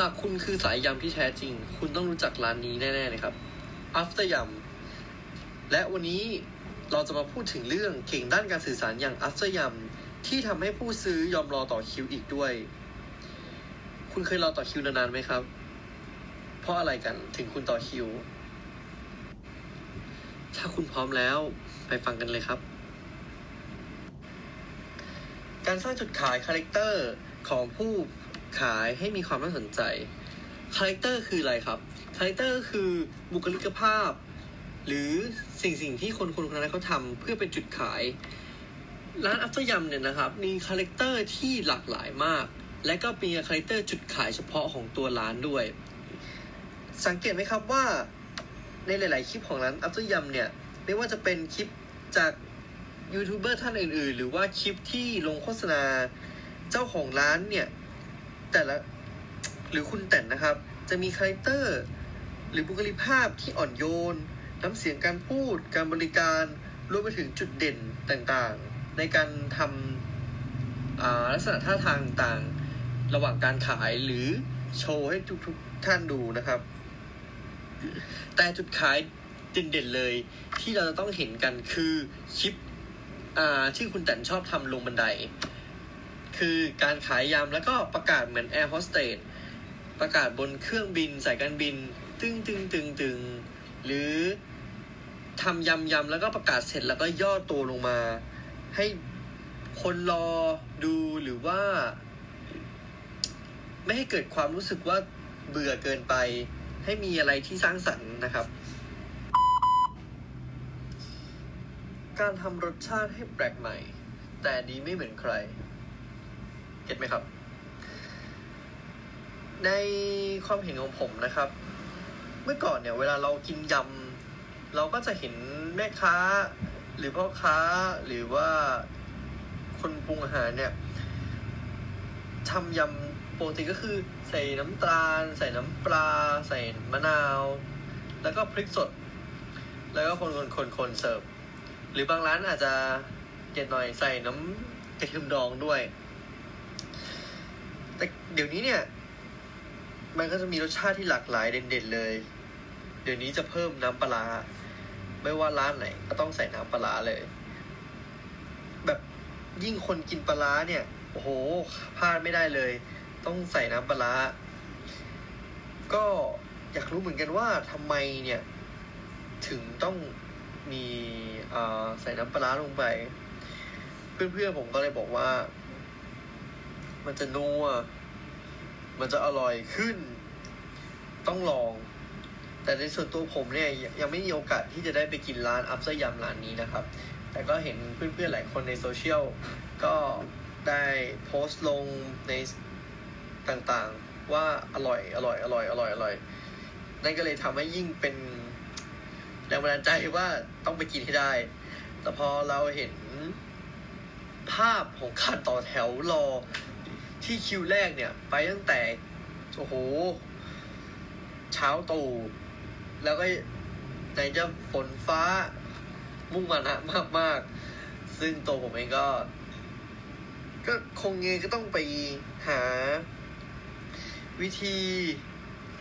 หากคุณคือสายยำที่แท้จริง คุณต้องรู้จักร้านนี้แน่ๆเลยครับ After ยำและวันนี้เราจะมาพูดถึงเรื่องเก่งด้านการสื่อสารอย่าง After ยำที่ทำให้ผู้ซื้อยอมรอต่อคิวอีกด้วย คุณเคยรอต่อคิวนานๆไหมครับ เพราะอะไรกันถึงคุณต่อคิว ถ้าคุณพร้อมแล้วไปฟังกันเลยครับ การสร้างจุดขาย character ของผู้ ขายให้มีความน่าสนใจ character คืออะไรครับ character คือบุคลิกภาพ หรือสิ่งสิ่งที่คนคนคนนั้นเขาทำเพื่อเป็นจุดขาย ร้าน After ยำเนี่ยนะครับ มี character ที่หลากหลายมาก และก็มี character จุดขายเฉพาะของตัวร้านด้วย สังเกตไหมครับว่าในหลาย ๆ คลิปของร้าน After ยำเนี่ย ไม่ว่าจะเป็นคลิปจากยูทูบเบอร์ท่านอื่น ๆ หรือว่าคลิปที่ลงโฆษณาเจ้าของร้านเนี่ย แต่ละหรือคุณแต่นนะครับ จะมีคาแรคเตอร์ หรือบุคลิกภาพที่อ่อนโยน น้ำเสียงการพูด การบริการ รวมไปถึงจุดเด่นต่างๆ ในการทำลักษณะท่าทางต่างๆ ระหว่างการขายหรือโชว์ให้ทุกๆท่านดูนะครับ แต่จุดขายเด่นๆเลยที่เราจะต้องเห็นกันคือคลิปที่คุณแต่นชอบทำลงบันได คือการขายยำแล้วก็ประกาศเหมือนแอร์โฮสเตสประกาศบนเครื่องบินสายการบิน ตึงตึงตึงตึงหรือทำยำยำแล้วก็ประกาศเสร็จแล้วก็ย่อตัวลงมา ให้คนรอดูหรือว่า ไม่ให้เกิดความรู้สึกว่าเบื่อเกินไป ให้มีอะไรที่สร้างสรรค์นะครับ การทำรสชาติให้แปลกใหม่ แต่ดีไม่เหมือนใคร เก็ตไหมครับ ในความเห็นของผมนะครับ เมื่อก่อนเนี่ยเวลาเรากินยำเราก็จะเห็นแม่ค้า หรือพ่อค้าหรือว่าคนปรุงอาหารเนี่ยทำยำปกติก็คือใส่น้ำตาล ใส่น้ำปลา ใส่มะนาว แล้วก็พริกสด แล้วก็คนคนคนคนเสิร์ฟหรือบางร้านอาจจะเด็ดหน่อยใส่น้ำกระเทียมดองด้วย เดี๋ยวนี้เนี่ย มันก็จะมีรสชาติที่หลากหลายเด่นๆเลย เดี๋ยวนี้จะเพิ่มน้ำปลาร้าไม่ว่าร้านไหน ก็ต้องใส่น้ำปลาร้าเลย แบบยิ่งคนกินปลาร้าเนี่ย โอ้โหพลาดไม่ได้เลย ต้องใส่น้ำปลาร้าก็อยากรู้เหมือนกันว่าทำไมเนี่ย ถึงต้องมีใส่น้ำปลาลงไป เพื่อนๆผมก็เลยบอกว่า มันจะนัว มันจะอร่อยขึ้น ต้องลอง แต่ในส่วนตัวผมเนี่ยยังไม่มีโอกาสที่จะได้ไปกินร้านอัพเซอร์ยำร้านนี้นะครับ แต่ก็เห็นเพื่อนๆหลายคนในโซเชียลก็ได้โพสต์ลงในต่างๆว่าอร่อยอร่อยอร่อยอร่อยอร่อยนั่นก็เลยทำให้ยิ่งเป็นแรงบันดาลใจว่าต้องไปกินให้ได้ แต่พอเราเห็นภาพของการต่อแถวรอ ที่คิวแรกเนี่ย ไปตั้งแต่ โอ้โห เช้าตู่แล้วก็ไหนจะฝนฟ้ามุ่งมานะมากมากซึ่งตัวผมเองก็ ก็คงเงก็ต้องไปหา วิธี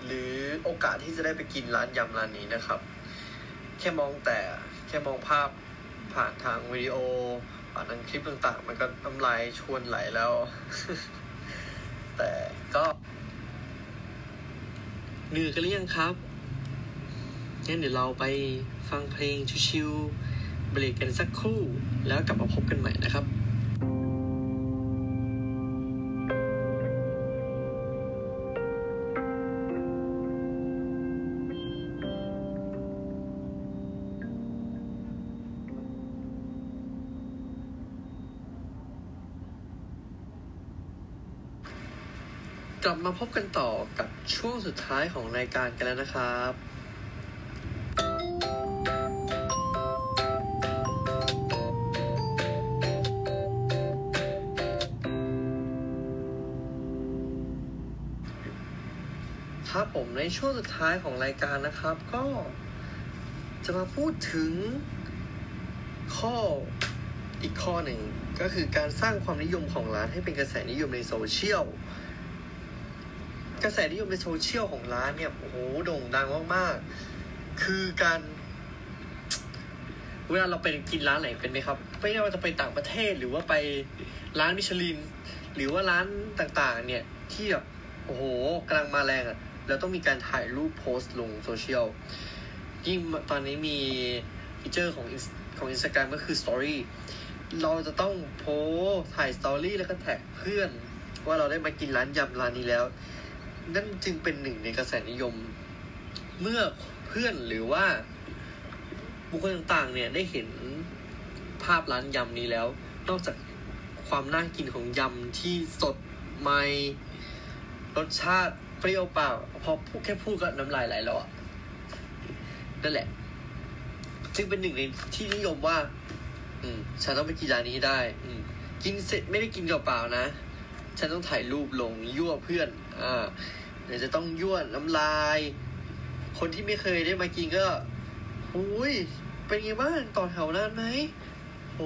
หรือโอกาสที่จะได้ไปกินร้านยำร้านนี้นะครับ แค่มองแต่แค่มองภาพผ่านทางวิดีโอผ่านทางคลิปต่างๆ มันก็น้ำลายชวนไหลแล้ว แต่ก็เหนื่อยกันหรือยังครับงั้นเดี๋ยวเราไปฟังเพลงชิวๆเบรกกันสักครู่ แล้วกลับมาพบกันใหม่นะครับ กลับมาพบกันต่อกับช่วงสุดท้ายของรายการกันแล้วนะครับ ครับผมในช่วงสุดท้ายของรายการนะครับ ก็จะมาพูดถึงข้ออีกข้อหนึ่งก็คือการสร้างความนิยมของร้านให้เป็นกระแสนิยมในโซเชียล กระแสนิยมในโซเชียลของร้านเนี่ยโอ้โหโด่งดังมากๆ คือการ เวลาเราไปกินร้านไหนเป็นไหมครับ ไม่ว่าจะไปต่างประเทศหรือว่าไปร้านมิชลิน หรือว่าร้านต่างๆ เนี่ยที่แบบโอ้โหกำลังมาแรงอะ่ะเราต้องมีการถ่ายรูปโพสต์ลงโซเชียลยิ่งตอนนี้มีfeature ของของอินสตาแกรมก็คือ story เราจะต้องโพสถ่าย story แล้วก็ tag เพื่อน ว่าเราได้มากินร้านยำร้านนี้แล้ว นั่นจึงเป็นหนึ่งในกระแสนิยม เมื่อเพื่อนหรือว่า บุคคลต่างๆ เนี่ยได้เห็นภาพร้านยำนี้แล้ว นอกจากความน่ากินของยำที่สดใหม่รสชาติเปรี้ยวปล่าพอพูดแค่พูดก็น้ำลายไหลแล้วอะนั่นแหละ จึงเป็นหนึ่งในที่นิยมว่า อืมฉันต้องไปกินร้านนี้ได้ อืมกินเสร็จไม่ได้กินเปล่าๆนะ ฉันต้องถ่ายรูปลงยั่วเพื่อน อ่าเดี๋ยวจะต้องยั่วน้ำลาย คนที่ไม่เคยได้มากินก็อุ้ยเป็นไงบ้างต่อแถวนานไหมโห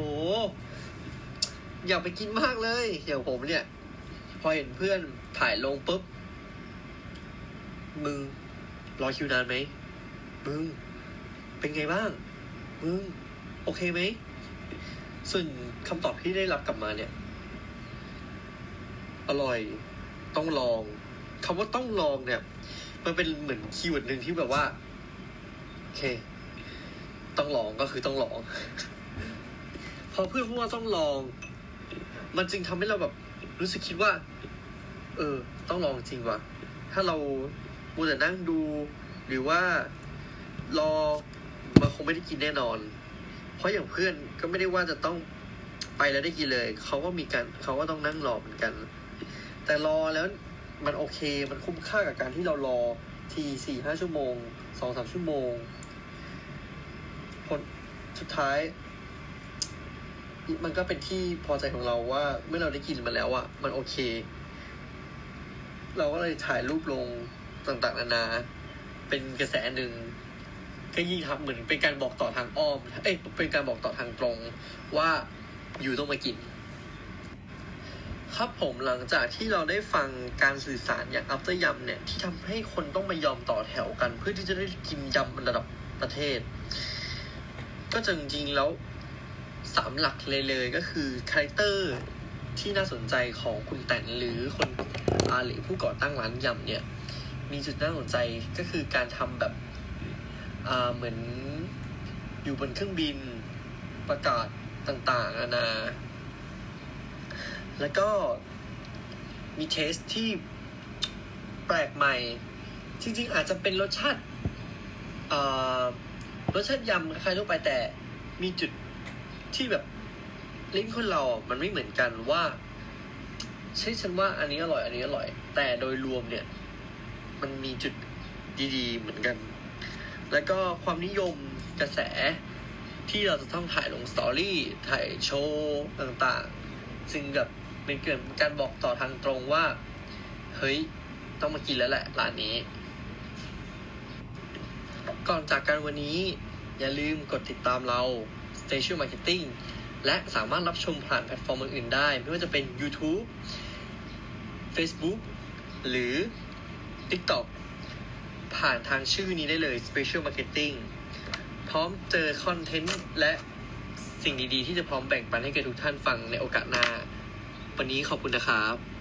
อยากไปกินมากเลยอย่างผมเนี่ย พอเห็นเพื่อนถ่ายลงปุ๊บ มึง รอคิวนานไหม มึง เป็นไงบ้าง มึง โอเคไหม ส่วนคำตอบที่ได้รับกลับมาเนี่ย อร่อยต้องลองคำว่าต้องลองเนี่ย มันเป็นเหมือน keyword หนึ่งที่แบบว่าโอเค ต้องลองก็คือต้องลอง พอเพื่อนพูดว่าต้องลอง มันจึงทำให้เราแบบ รู้สึกคิดว่า เออ ต้องลองจริงว่ะถ้าเรามัวแต่นั่งดู หรือว่ารอมันคงไม่ได้กินแน่นอน เพราะอย่างเพื่อนก็ไม่ได้ว่าจะต้องไปแล้วได้กินเลย เขาก็มีการเขาก็ต้องนั่งรอเหมือนกัน แต่รอแล้วมันโอเค มันคุ้มค่ากับการที่เรารอทีสี่ห้าชั่วโมงสองสามชั่วโมง ผลสุดท้าย มันก็เป็นที่พอใจของเราว่า เมื่อเราได้กินมาแล้วอะมันโอเค เราก็เลยถ่ายรูปลงต่างๆนานา เป็นกระแสหนึ่งก็ยิ่งทำเหมือนเป็นการบอกต่อทางอ้อม เอ้ยเป็นการบอกต่อทางตรงว่าอยู่ต้องมากิน ครับผมหลังจากที่เราได้ฟังการสื่อสารอย่าง after ยำเนี่ย ที่ทำให้คนต้องมายอมต่อแถวกัน เพื่อที่จะได้กินยำระดับประเทศ ก็จริงๆแล้วสามหลักเลยเลยก็คือ character ที่น่าสนใจของคุณแตนหรือคนอาหรือผู้ก่อตั้งร้านยำเนี่ย มีจุดน่าสนใจก็คือการทำแบบอ่าเหมือนอยู่บนเครื่องบินประกาศต่างๆนานา แล้วก็มี taste ที่แปลกใหม่ จริง ๆ อาจจะเป็นรสชาติรสชาติยำคล้ายๆทั่วไปแต่มีจุดที่แบบลิ้นคนเรา มันไม่เหมือนกันว่าใช่ฉันว่าอันนี้อร่อย อันนี้อร่อย แต่โดยรวมเนี่ย มันมีจุดดีๆ เหมือนกัน แล้วก็ความนิยมกระแสที่เราจะต้องถ่ายลงสตอรี่ ถ่ายโชว์ต่างๆ ซึ่งแบบ เป็นเกิดการบอกต่อทางตรงว่า เฮ้ย ต้องมากินแล้วแหละร้านนี้ ก่อนจากกันวันนี้ อย่าลืมกดติดตามเรา Station Marketing และสามารถรับชมผ่านแพลตฟอร์มอื่นๆได้ ไม่ว่าจะเป็น YouTube Facebook หรือ TikTok ผ่านทางชื่อนี้ได้เลย Station Marketing พร้อมเจอ content และสิ่งดีๆ ที่จะพร้อมแบ่งปันให้แก่ทุกท่านฟังในโอกาสหน้า วันนี้ขอบคุณนะครับ